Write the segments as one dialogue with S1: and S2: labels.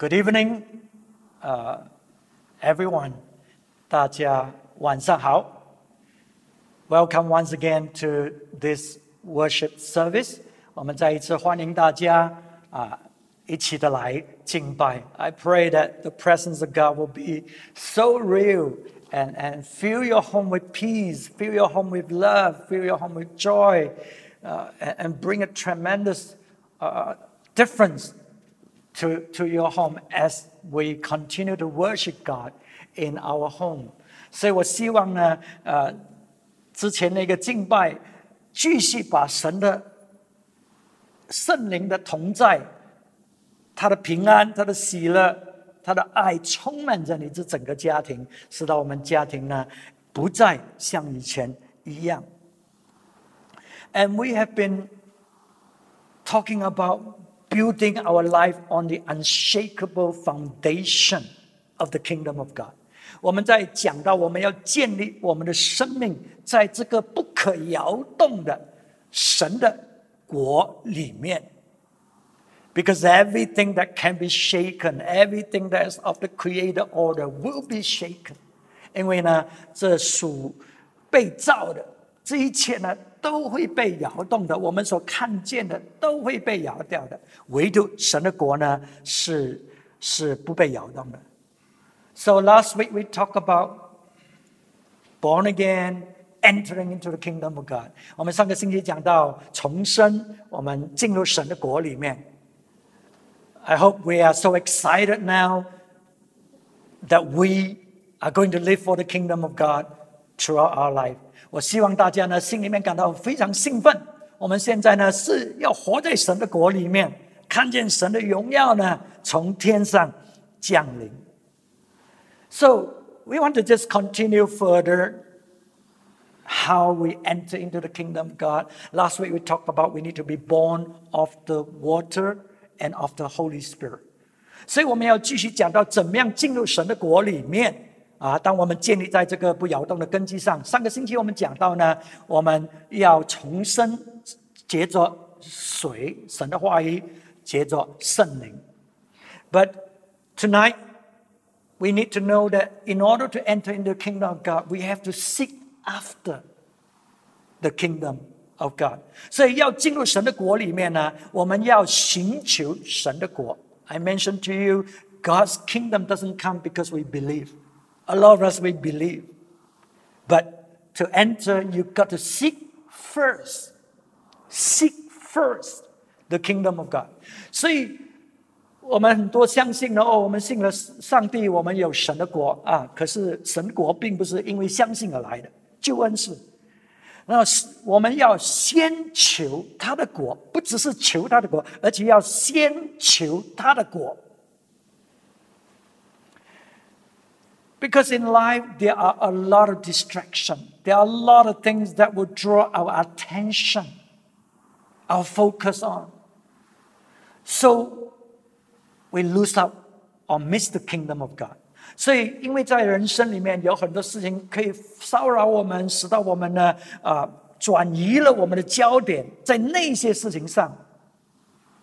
S1: Good evening, uh, everyone. 大家晚上好。Welcome once again to this worship service. 我们再一次欢迎大家啊，一起的来敬拜。I pray that the presence of God will be so real and, and fill your home with peace, fill your home with love, fill your home with joy, uh, and, and bring a tremendous uh, difference to, to your home as we continue to worship God in our home. 所以我希望呢，呃，之前那个敬拜，继续把神的圣灵的同在、他的平安、他的喜乐、他的爱充满着你这整个家庭，使到我们家庭呢不再像以前一样。And we have been talking about building our life on the unshakable foundation of the kingdom of God. 我们在讲到我们要建立我们的生命在这个不可摇动的神的国里面。Because everything that can be shaken, everything that is of the creator order will be shaken. 因为呢，这属被造的这一切呢， 都会被摇动的。我们所看见的都会被摇掉的，唯独神的国呢，是是不被摇动的。So last week we talked about born again, entering into the kingdom of God。我们上个星期讲到重生，我们进入神的国里面。I hope we are so excited now that we are going to live for the kingdom of God throughout our life. 我希望大家呢心里面感到非常兴奋。我们现在呢是要活在神的国里面，看见神的荣耀呢从天上降临。So we want to just continue further how we enter into the kingdom of God. Last week we talked about we need to be born of the water and of the Holy Spirit. 所以我们要继续讲到怎么样进入神的国里面啊。当我们建立在这个不摇动的根基上，上个星期我们讲到呢，我们要重生，结着水，神的话语，结着圣灵。But tonight we need to know that in order to enter into the kingdom of God, we have to seek after the kingdom of God。所以要进入神的国里面呢，我们要寻求神的国。I mentioned to you, God's kingdom doesn't come because we believe. A lot of us we believe, but to enter, you got to seek first, seek first the kingdom of God. 所以。我们很多相信呢，哦，我们信了上帝，我们有神的国啊。可是神国并不是因为相信而来的，救恩是。那我们要先求他的国，不只是求他的国，而且要先求他的国。Because in life there are a lot of distraction, there are a lot of things that will draw our attention, our focus on. So we lose out or miss the kingdom of God. 所以，因为在人生里面有很多事情可以骚扰我们，使到我们呢啊转移了我们的焦点在那些事情上，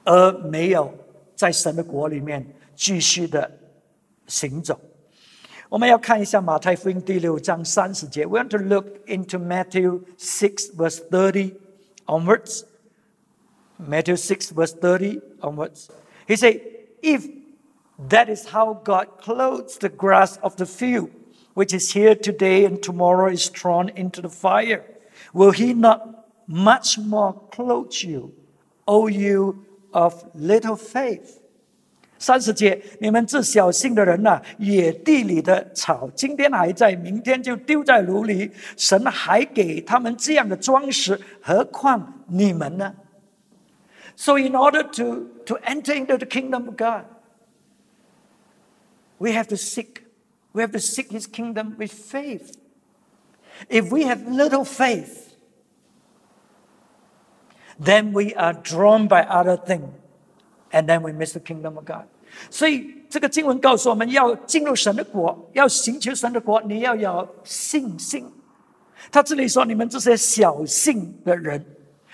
S1: 而没有在神的国里面继续的行走。 我们要看一下马太福音第六章三十节。We want to look into Matthew six verse thirty onwards. Matthew six verse thirty onwards. He said, "If that is how God clothes the grass of the field, which is here today and tomorrow is thrown into the fire. Will He not much more clothe you, O you of little faith? 三十节，你们这小心的人呐、啊，野地里的草，今天还在，明天就丢在炉里。神还给他们这样的装饰，何况你们呢？So, in order to to enter into the kingdom of God, we have to seek. We have to seek His kingdom with faith. If we have little faith, then we are drawn by other things, And then we miss the kingdom of God. 所以这个经文告诉我们要进入神的国，要寻求神的国，你要有信心。他这里说：“你们这些小信的人，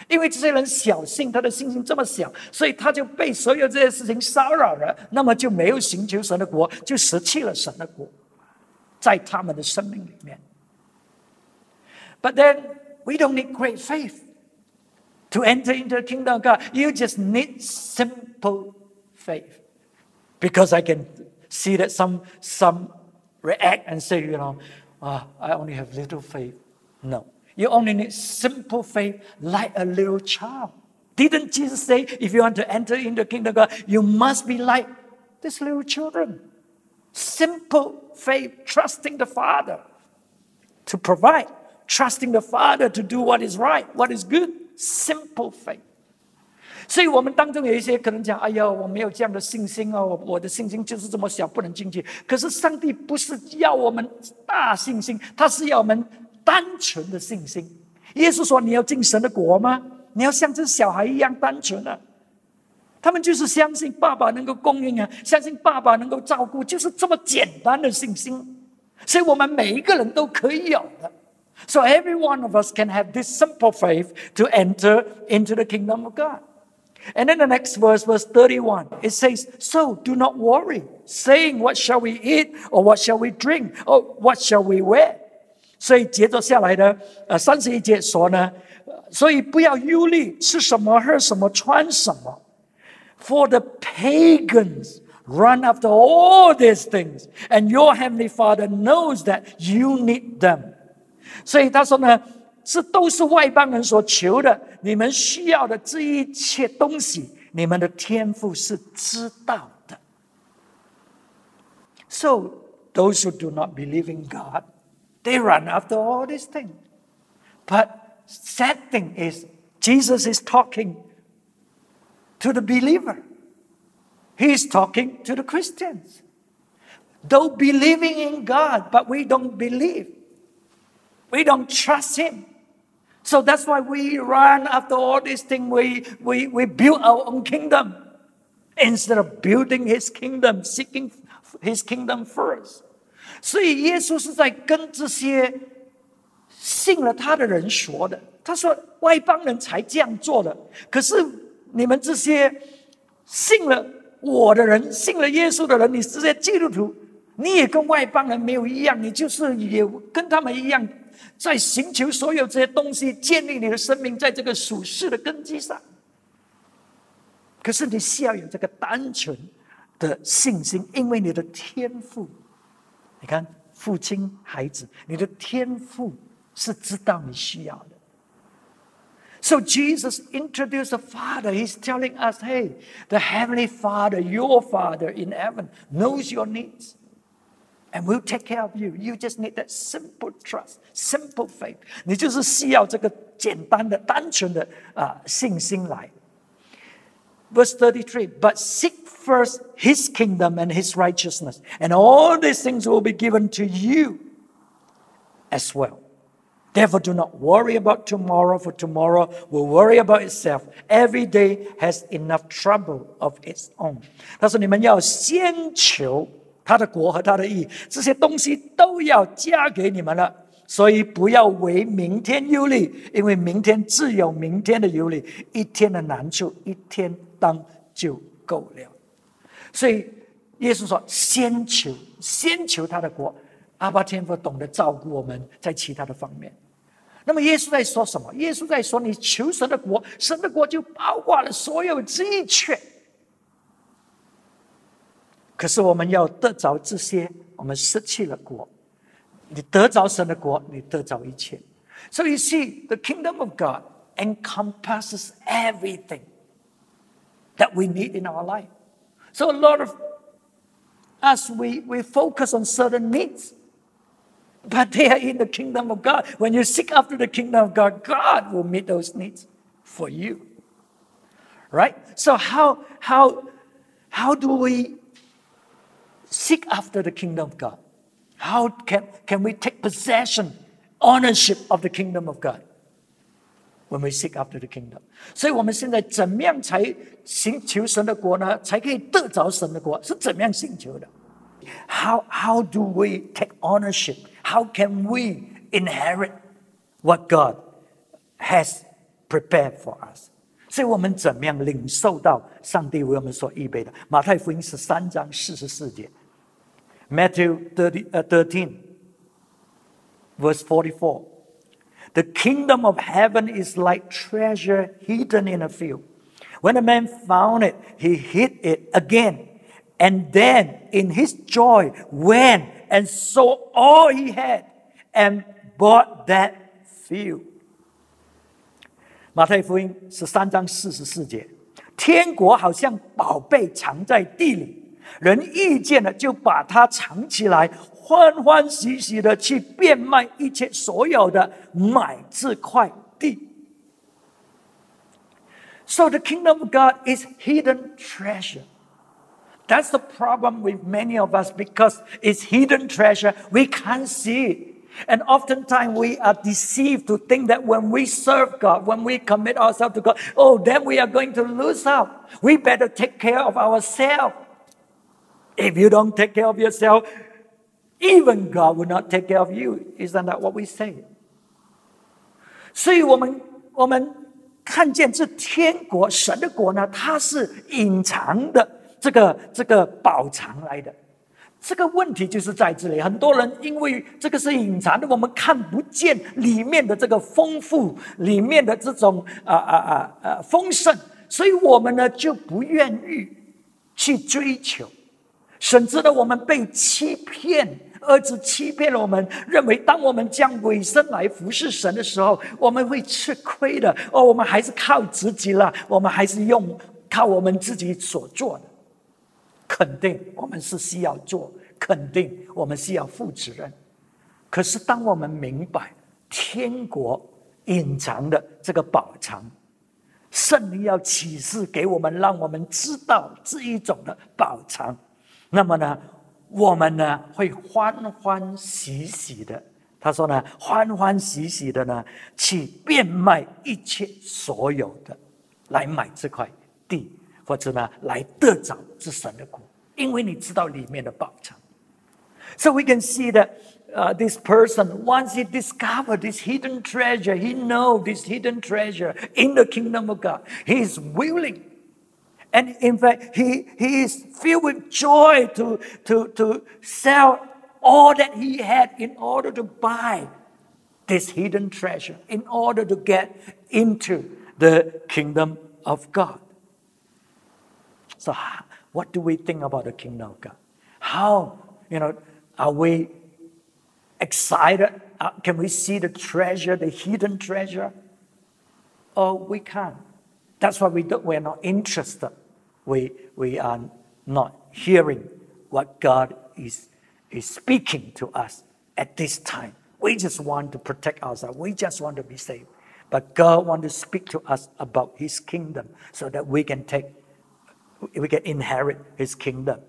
S1: 因为这些人小信，他的信心这么小，所以他就被所有这些事情骚扰了，那么就没有寻求神的国，就失去了神的国，在他们的生命里面。But then we don't need great faith to enter into the kingdom of God. You just need simple faith, because I can see that some some react and say, you know, oh, I only have little faith. No. You only need simple faith like a little child. Didn't Jesus say, if you want to enter into the kingdom of God, you must be like these little children? Simple faith, trusting the Father to provide, trusting the Father to do what is right, what is good. Simple faith. 所以我们当中有一些可能讲：“哎呀，我没有这样的信心哦，我我的信心就是这么小，不能进去。”可是上帝不是要我们大信心，他是要我们单纯的信心。耶稣说：“你要进神的国吗？你要像这小孩一样单纯啊！”他们就是相信爸爸能够供应啊，相信爸爸能够照顾，就是这么简单的信心。所以我们每一个人都可以有的。So every one of us can have this simple faith to enter into the kingdom of God. And then the next verse, verse 31, it says, So do not worry, saying, What shall we eat, or what shall we drink, or what shall we wear? 所以接着下来的呃三十一节说呢，所以不要忧虑吃什么、喝什么、穿什么。For the pagans run after all these things, and your heavenly Father knows that you need them. 所以他说呢，这都是外邦人所求的，你们需要的这一切东西，你们的天赋是知道的。So those who do not believe in God they run after all these things. But sad thing is, Jesus is talking to the believer. He's talking to the Christians. Though believing in God, but we don't believe. We don't trust Him. So that's why we run after all these things. We, we, we build our own kingdom instead of building His kingdom, seeking His kingdom first. 所以耶稣是在跟这些信了他的人说的。他说：“外邦人才这样做的，可是你们这些信了我的人，信了耶稣的人，你这些基督徒， 你也跟外邦人没有一样，你就是也跟他们一样，在寻求所有这些东西，建立你的生命在这个属世的根基上。可是你需要有这个单纯的信心，因为你的天赋。”你看，父亲、孩子，你的天赋是知道你需要的。So Jesus introduced the Father. He's telling us, hey, the Heavenly Father, your Father in heaven, knows your needs and will take care of you. You just need that simple trust, simple faith. 你就是需要这个简单的、单纯的啊信心来。Verse 33 But seek first his kingdom and his righteousness, and all these things will be given to you as well. Therefore, do not worry about tomorrow, for tomorrow will worry about itself. Every day has enough trouble of its own. 他说：“你们要先求 他的国和他的义，这些东西都要加给你们了。所以不要为明天忧虑，因为明天自有明天的忧虑。一天的难处，一天当就够了。”所以耶稣说：“先求，先求他的国。”阿爸天父懂得照顾我们在其他的方面。那么耶稣在说什么？耶稣在说：“你求神的国，神的国就包括了所有这一切。”可是我们要得着这些，我们失去了国。你得着神的国，你得着一切。So you see, the kingdom of God encompasses everything that we need in our life. So a lot of us, we, we focus on certain needs, but they are in the kingdom of God. When you seek after the kingdom of God, God will meet those needs for you. Right? So how, how, how do we seek after the kingdom of God? How can, can we take possession, ownership of the kingdom of God? when we seek after the kingdom，所以我们现在怎么样才寻求神的国呢？才可以得着神的国？是怎么样寻求的？How how do we take ownership? How can we inherit what God has prepared for us。所以我们怎么样领受到上帝为我们所预备的？马太福音十三章四十四节 ，Matthew thirty 呃 thirteen verse forty four。The kingdom of heaven is like treasure hidden in a field. When a man found it, he hid it again. And then, in his joy, went and sold all he had and bought that field. 马太福音十三章四十四节，天国好像宝贝藏在地里， 人遇见了就把它藏起来，欢欢喜喜的去变卖一切所有的，买这块地。So the kingdom of God is hidden treasure. That's the problem with many of us because it's hidden treasure. We can't see it. And oftentimes we are deceived to think that when we serve God, when we commit ourselves to God, oh, then we are going to lose out. We better take care of ourselves. If you don't take care of yourself, even God will not take care of you. Isn't that what we say? 所以我们我们看见这天国神的国呢，它是隐藏的这个这个宝藏来的。这个问题就是在这里，很多人因为这个是隐藏的，我们看不见里面的这个丰富，里面的这种啊啊啊啊丰盛，所以我们呢就不愿意去追求，甚至呢我们被欺骗，儿子欺骗了我们，认为当我们将尾声来服侍神的时候，我们会吃亏的。哦，我们还是靠自己了，我们还是用靠我们自己所做的。肯定我们是需要做，肯定我们需要负责任。可是当我们明白天国隐藏的这个宝藏，圣灵要启示给我们，让我们知道这一种的宝藏，那么呢，我们呢会欢欢喜喜的。他说呢，欢欢喜喜的呢去变卖一切所有的，来买这块地。或者呢，来得着之神的国，因为你知道里面的宝藏。So we can see that uh, this person, once he discovered this hidden treasure, he know this hidden treasure in the kingdom of God. He is willing. and in fact, he, he is filled with joy to, to, to sell all that he had in order to buy this hidden treasure, in order to get into the kingdom of God. So, what do we think about the kingdom of God? How, you know, are we excited? Uh, can we see the treasure, the hidden treasure? Oh, we can't. That's why we do, we're not interested We, we are not hearing what God is, is speaking to us at this time. We just want to protect ourselves. We just want to be saved. But God wants to speak to us about His kingdom so that we can take we can inherit His kingdom。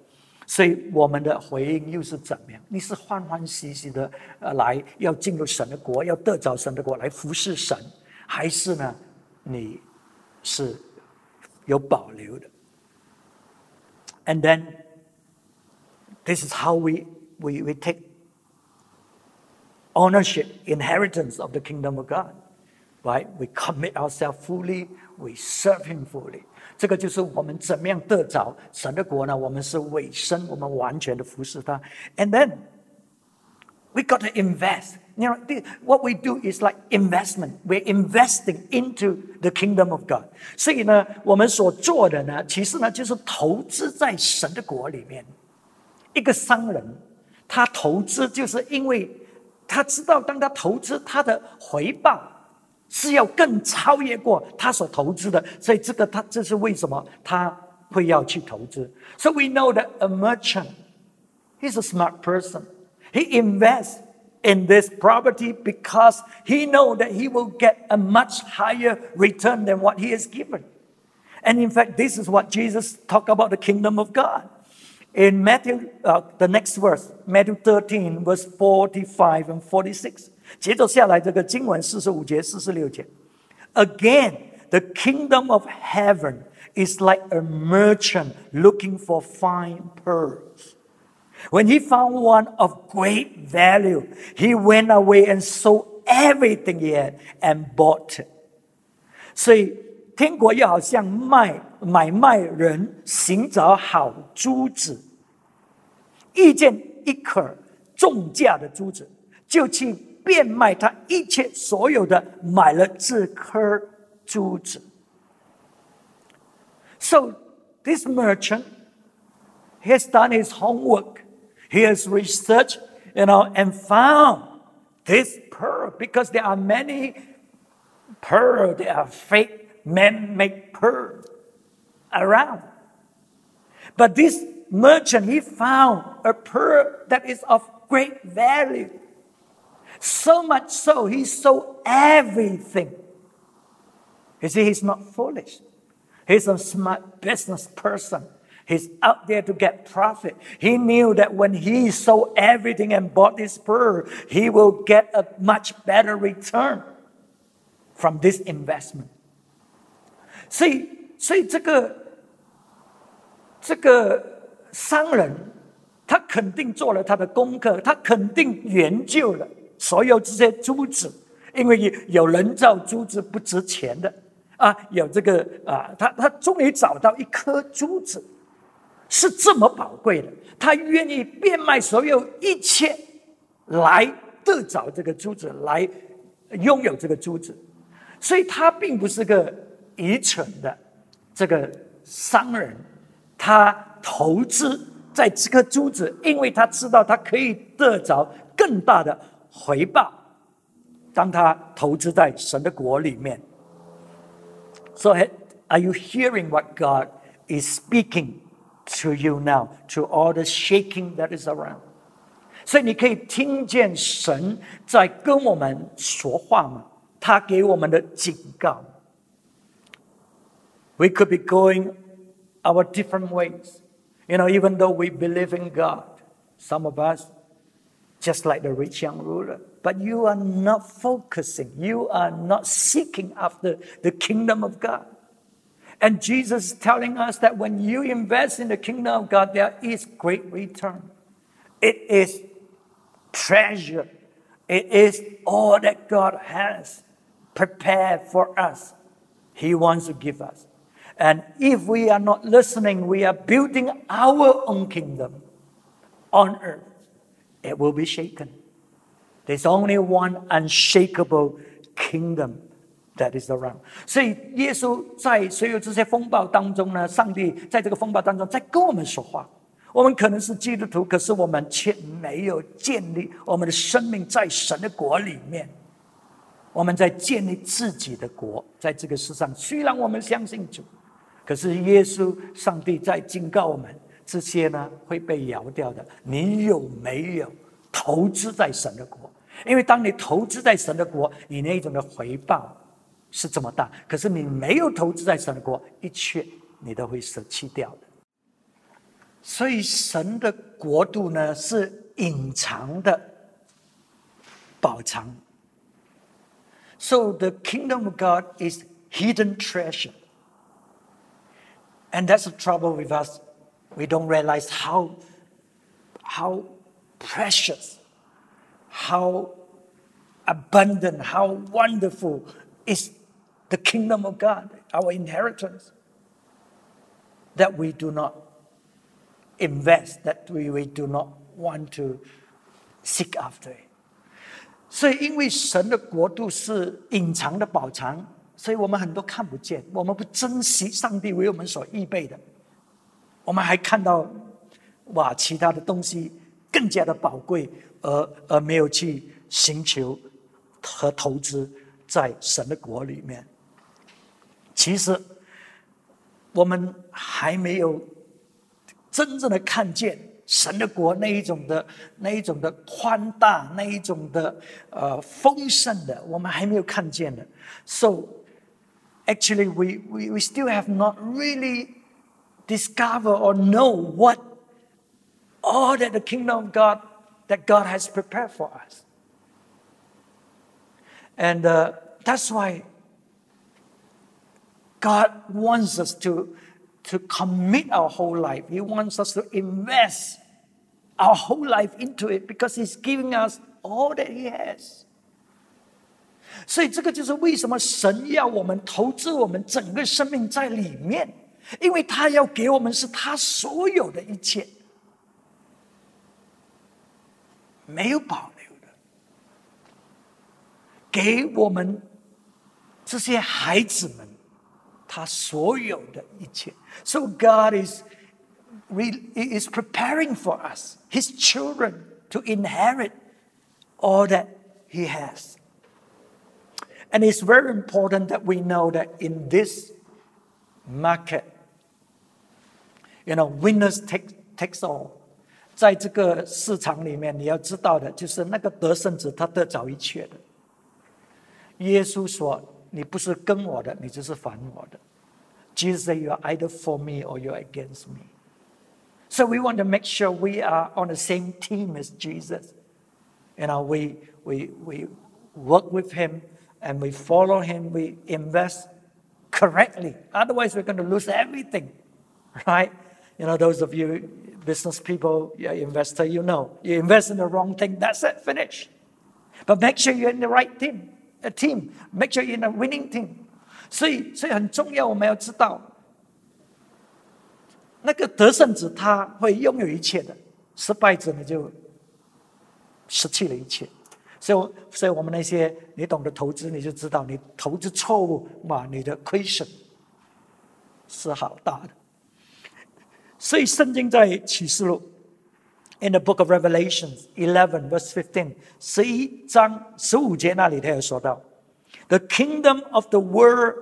S1: 所以我们的回应又是怎么样？你是欢欢喜喜的呃来要进入神的国，要得着神的国来服侍神，还是呢你是有保留的 ？And then this is how we we we take ownership, inheritance of the kingdom of God. Right? We commit ourselves fully, we serve Him fully. 这个就是我们怎么样得着神的国呢？我们是委身，我们完全的服侍他。And then we got to invest. You know, what we do is like investment. We're investing into the kingdom of God. 所以呢，我们所做的呢，其实呢，就是投资在神的国里面。一个商人，他投资就是因为他知道，当他投资，他的回报。是要更超越过他所投资的，所以这个他这是为什么他会要去投资？So we know that a merchant, he's a smart person. He invests in this property because he know that he will get a much higher return than what he has given. And in fact, this is what Jesus talked about the kingdom of God. In Matthew, uh, the next verse, Matthew 13, verse 45 and 46. 接着下来，这个经文四十五节、四十六节，Again, the kingdom of heaven is like a merchant looking for fine pearls. When he found one of great value, he went away and sold everything he had and bought it. 所以天国又好像卖买卖人寻找好珠子，遇见一颗重价的珠子，就去变卖他一切所有的，买了这颗珠子。So this merchant has done his homework. He has researched, you know, and found this pearl because there are many pearl, there are fake man-made pearl around. But this merchant, he found a pearl that is of great value. So much so, he sold everything. You see, he's not foolish. He's a smart business person. He's out there to get profit. He knew that when he sold everything and bought this pearl, he will get a much better return from this investment. 所以，所以这个这个商人，他肯定做了他的功课，他肯定研究了所有这些珠子，因为有人造珠子不值钱的啊，有这个啊，他他终于找到一颗珠子 是这么宝贵的，他愿意变卖所有一切来得着这个珠子，来拥有这个珠子。所以他并不是个愚蠢的这个商人，他投资在这颗珠子，因为他知道他可以得着更大的回报。当他投资在神的国里面，So are you hearing what God is speaking to you now to all the shaking that is around？所以你可以听见神在跟我们说话吗？他给我们的警告。We could be going our different ways. You know, even though we believe in God, some of us, just like the rich young ruler, but you are not focusing, you are not seeking after the kingdom of God. And Jesus is telling us that when you invest in the kingdom of God, there is great return. It is treasure. It is all that God has prepared for us. He wants to give us. And if we are not listening, we are building our own kingdom on earth. It will be shaken. There's only one unshakable kingdom that is around. 所以耶稣在所有这些风暴当中呢，上帝在这个风暴当中在跟我们说话。我们可能是基督徒，可是我们却没有建立我们的生命在神的国里面。我们在建立自己的国，在这个世上，虽然我们相信主，可是耶稣、上帝在警告我们，这些呢会被摇掉的。你有没有投资在神的国？因为当你投资在神的国，你那种的回报是这么大。可是你没有投资在神的国，一切你都会舍弃掉的。所以神的国度呢，是隐藏的宝藏。So the kingdom of God is hidden treasure. And that's the trouble with us. We don't realize how, how precious, how abundant, how wonderful is the kingdom of God, our inheritance, that we do not invest, that we, we do not want to seek after it. 所以，因为神的国度是隐藏的宝藏，所以我们很多看不见，我们不珍惜上帝为我们所预备的，我们还看到哇，其他的东西更加的宝贵，而而没有去寻求和投资在神的国里面。其实，我们还没有真正的看见。神的国那一种的那一种的宽大，那一种的呃丰盛的，我们还没有看见的。So actually, we we we still have not really discover or know what all that the kingdom of God that God has prepared for us. And uh, that's why God wants us to to commit our whole life. He wants us to invest our whole life into it because He's giving us all that He has. 所以这个就是为什么神要我们投资我们整个生命在里面，因为他要给我们是他所有的一切，没有保留的，给我们这些孩子们 他所有的一切。So God is is preparing for us, His children, to inherit all that He has. And it's very important that we know that in this market, you know, winners take takes all. 在这个市场里面，你要知道的就是那个得胜者，他得着一切的。耶稣说：“ 你不是跟我的，你就是反我的。” Jesus said, "You are either for me or you are against me." So we want to make sure we are on the same team as Jesus. You know, we we we work with Him and we follow Him. We invest correctly. Otherwise, we're going to lose everything, right? You know, those of you business people, you're investor, you know, you invest in the wrong thing, that's it, finish. But make sure you're in the right team, A team. Make sure you're in a winning team. 所以，所以很重要，我们要知道，那个得胜者他会拥有一切的，失败者你就失去了一切。所以，所以我们那些你懂得投资，你就知道，你投资错误，嘛，你的亏损是好大的。所以，圣经在启示录 ，in the book of Revelations eleven verse fifteen，十一章十五节那里，他有说到。The kingdom of the world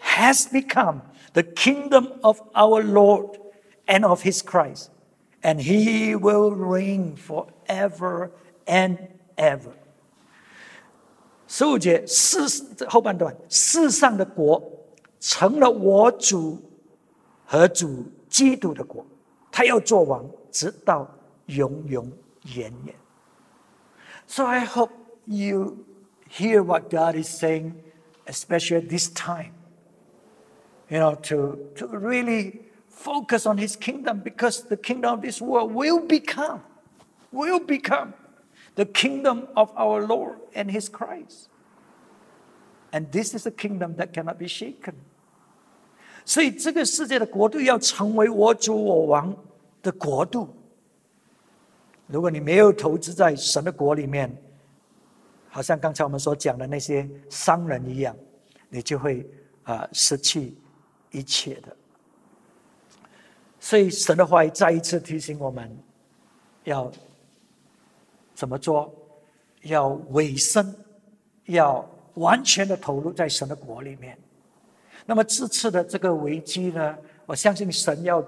S1: has become the kingdom of our Lord and of his Christ, and he will reign forever and ever. 十五节世后半段，世上的国成了我主和主基督的国，他要做王，直到 永永远远。So I hope you hear what God is saying, especially at this time. You know, to, to really focus on His kingdom because the kingdom of this world will become, will become the kingdom of our Lord and His Christ. And this is a kingdom that cannot be shaken. 所以这个世界的国度要成为我主我王的国度。 如果你没有投资在神的国里面，好像刚才我们所讲的那些商人一样，你就会啊失去一切的。所以神的话再一次提醒我们，要怎么做？要委身，要完全的投入在神的国里面。那么这次的这个危机呢？我相信神要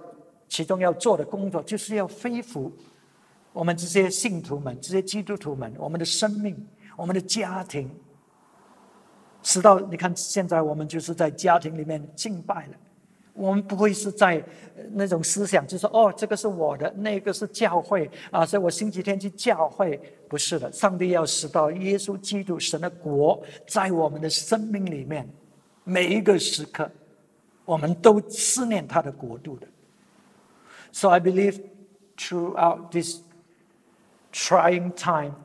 S1: 其中要做的工作，就是要恢复我们这些信徒们、这些基督徒们，我们的生命。我们的家庭，直到你看，现在我们就是在家庭里面敬拜了。我们不会是在那种思想，就说哦，这个是我的，那个是教会啊，所以我星期天去教会。不是的，上帝要使到耶稣基督神的国在我们的生命里面，每一个时刻，我们都思念他的国度的。So I believe throughout this trying time.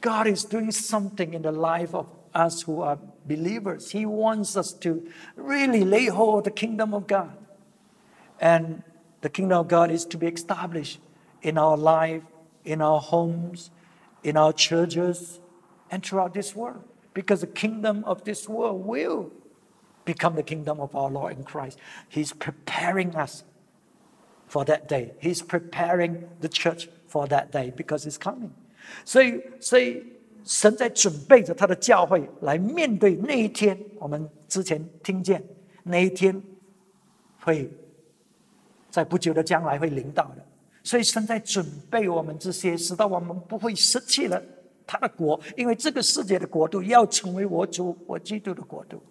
S1: God is doing something in the life of us who are believers. He wants us to really lay hold the kingdom of God. And the kingdom of God is to be established in our life, in our homes, in our churches, and throughout this world. Because the kingdom of this world will become the kingdom of our Lord in Christ. He's preparing us for that day. He's preparing the church for that day because it's coming. 所以，所以神在准备着他的教会来面对那一天。我们之前听见那一天会在不久的将来会临到的。所以神在准备我们这些，使到我们不会失去了他的国，因为这个世界的国度要成为我主、我基督的国度。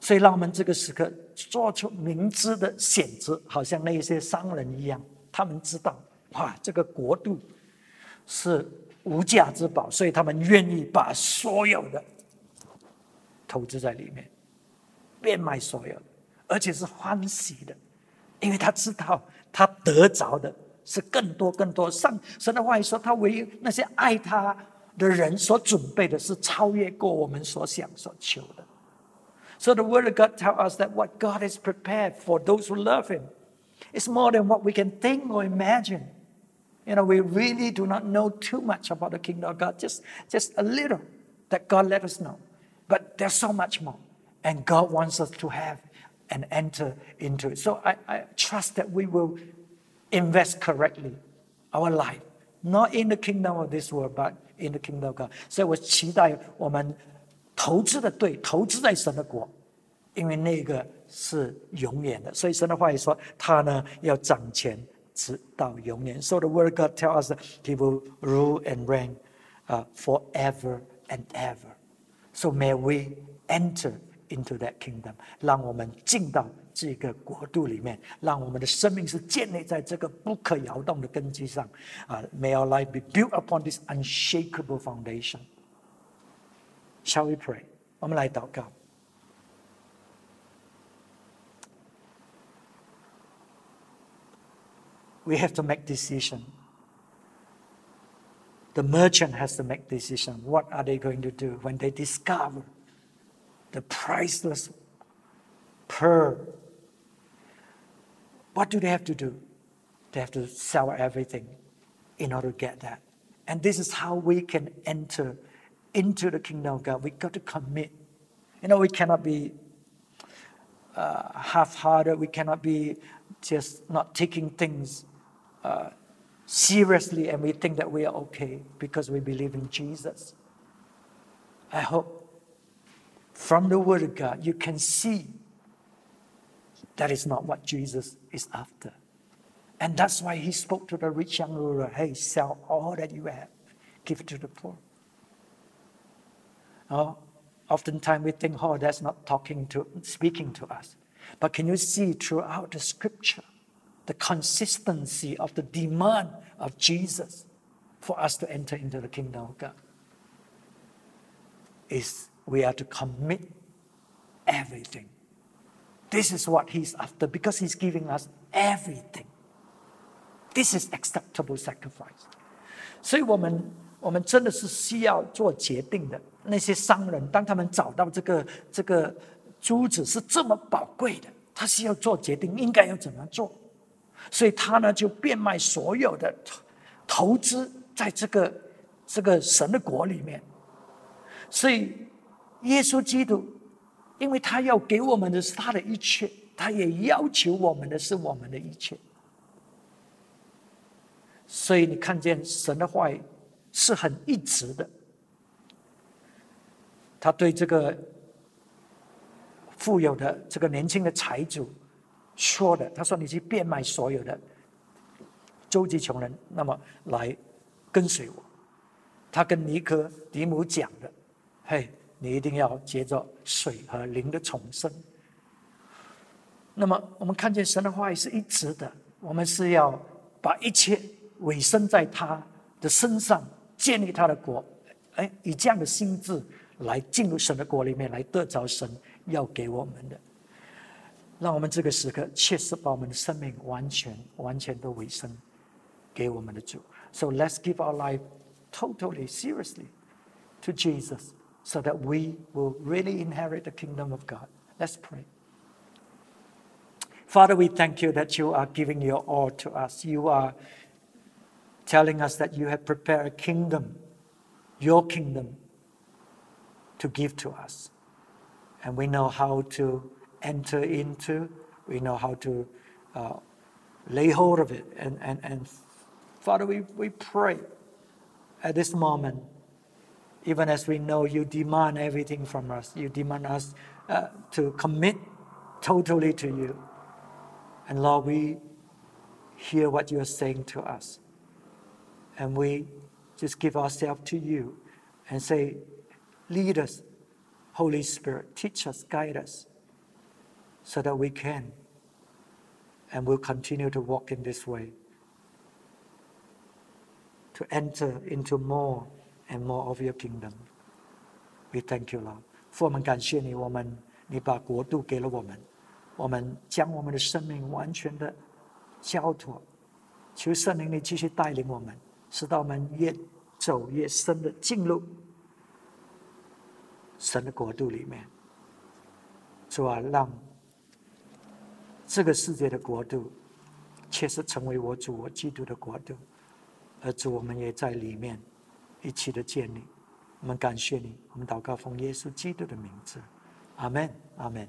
S1: 所以，让我们这个时刻做出明智的选择，好像那些商人一样，他们知道，哇，这个国度。是无价之宝，所以他们愿意把所有的投资在里面，变卖所有，而且是欢喜的，因为他知道他得着的是更多更多。上神的话语说，他唯那些爱他的人所准备的是超越过我们所想所求的。So the Word of God tells us that what God has prepared for those who love Him is more than what we can think or imagine. You know, we really do not know too much about the kingdom of God, just, just a little that God let us know. But there's so much more. And God wants us to have and enter into it. So I, I trust that we will invest correctly our life, not in the kingdom of this world, but in the kingdom of God. 所以我期待我们投资的对，投资在神的国， 因为那个是永远的。所以神的话语说，他呢要掌权直到永远。So the word of God tells us that He will rule and reign uh, forever and ever. So may we enter into that kingdom，让我们进到这个国度里面，让我们的生命是建立在这个不可摇动的根基上。啊，May our life be built upon this unshakable foundation. Shall we pray？我们来祷告。 We have to make decision. The merchant has to make decision. What are they going to do when they discover the priceless pearl? What do they have to do? They have to sell everything in order to get that. And this is how we can enter into the kingdom of God. We got to commit. You know, we cannot be uh, half-hearted. We cannot be just not taking things seriously, and we think that we are okay because we believe in Jesus. I hope from the Word of God you can see that is not what Jesus is after. And that's why he spoke to the rich young ruler hey, sell all that you have, give it to the poor. Oh, oftentimes we think, oh, that's not talking to, speaking to us. But can you see throughout the scripture the consistency of the demand of Jesus for us to enter into the kingdom of God? Is we are to commit everything. This is what He's after because He's giving us everything. This is acceptable sacrifice. 所以我们我们真的是需要做决定的。那些商人，当他们找到这个这个珠子是这么宝贵的，他需要做决定，应该要怎么做？ 所以他呢就变卖所有的投资在这个这个神的国里面。所以耶稣基督，因为他要给我们的是他的一切，他也要求我们的是我们的一切。所以你看见神的话语是很一直的。他对这个富有的这个年轻的财主说的：“他说，你去变卖所有的，周济穷人，那么来跟随我。”他跟尼科迪姆讲的：“嘿，你一定要接着水和灵的重生。”那么我们看见神的话语是一直的，我们是要把一切委身在他的身上，建立他的国。哎，以这样的心智。来进入神的国里面，来得着神要给我们的。让我们这个时刻切实把我们的生命完全、完全都委身给我们的主。So let's give our life totally, seriously to Jesus, so that we will really inherit the kingdom of God. Let's pray. Father, we thank you that you are giving your all to us. You are telling us that you have prepared a kingdom, your kingdom to give to us. And we know how to enter into, we know how to uh, lay hold of it. And, and, and Father, we, we pray at this moment, even as we know you demand everything from us, you demand us uh, to commit totally to you. And Lord, we hear what you are saying to us. And we just give ourselves to you and say, Lead us, Holy Spirit. Teach us, guide us, so that we can and will continue to walk in this way. To enter into more and more of your kingdom. We thank you, Lord. 父，我们感谢你，我们你把国度给了我们，我们将我们的生命完全的交托，求圣灵你继续带领我们，使到我们越 走越深的进入神的国度里面。主啊，让 这个世界的国度，确实成为我主我基督的国度，而主我们也在里面一起的建立。我们感谢你，我们祷告奉耶稣基督的名字，阿门，阿门。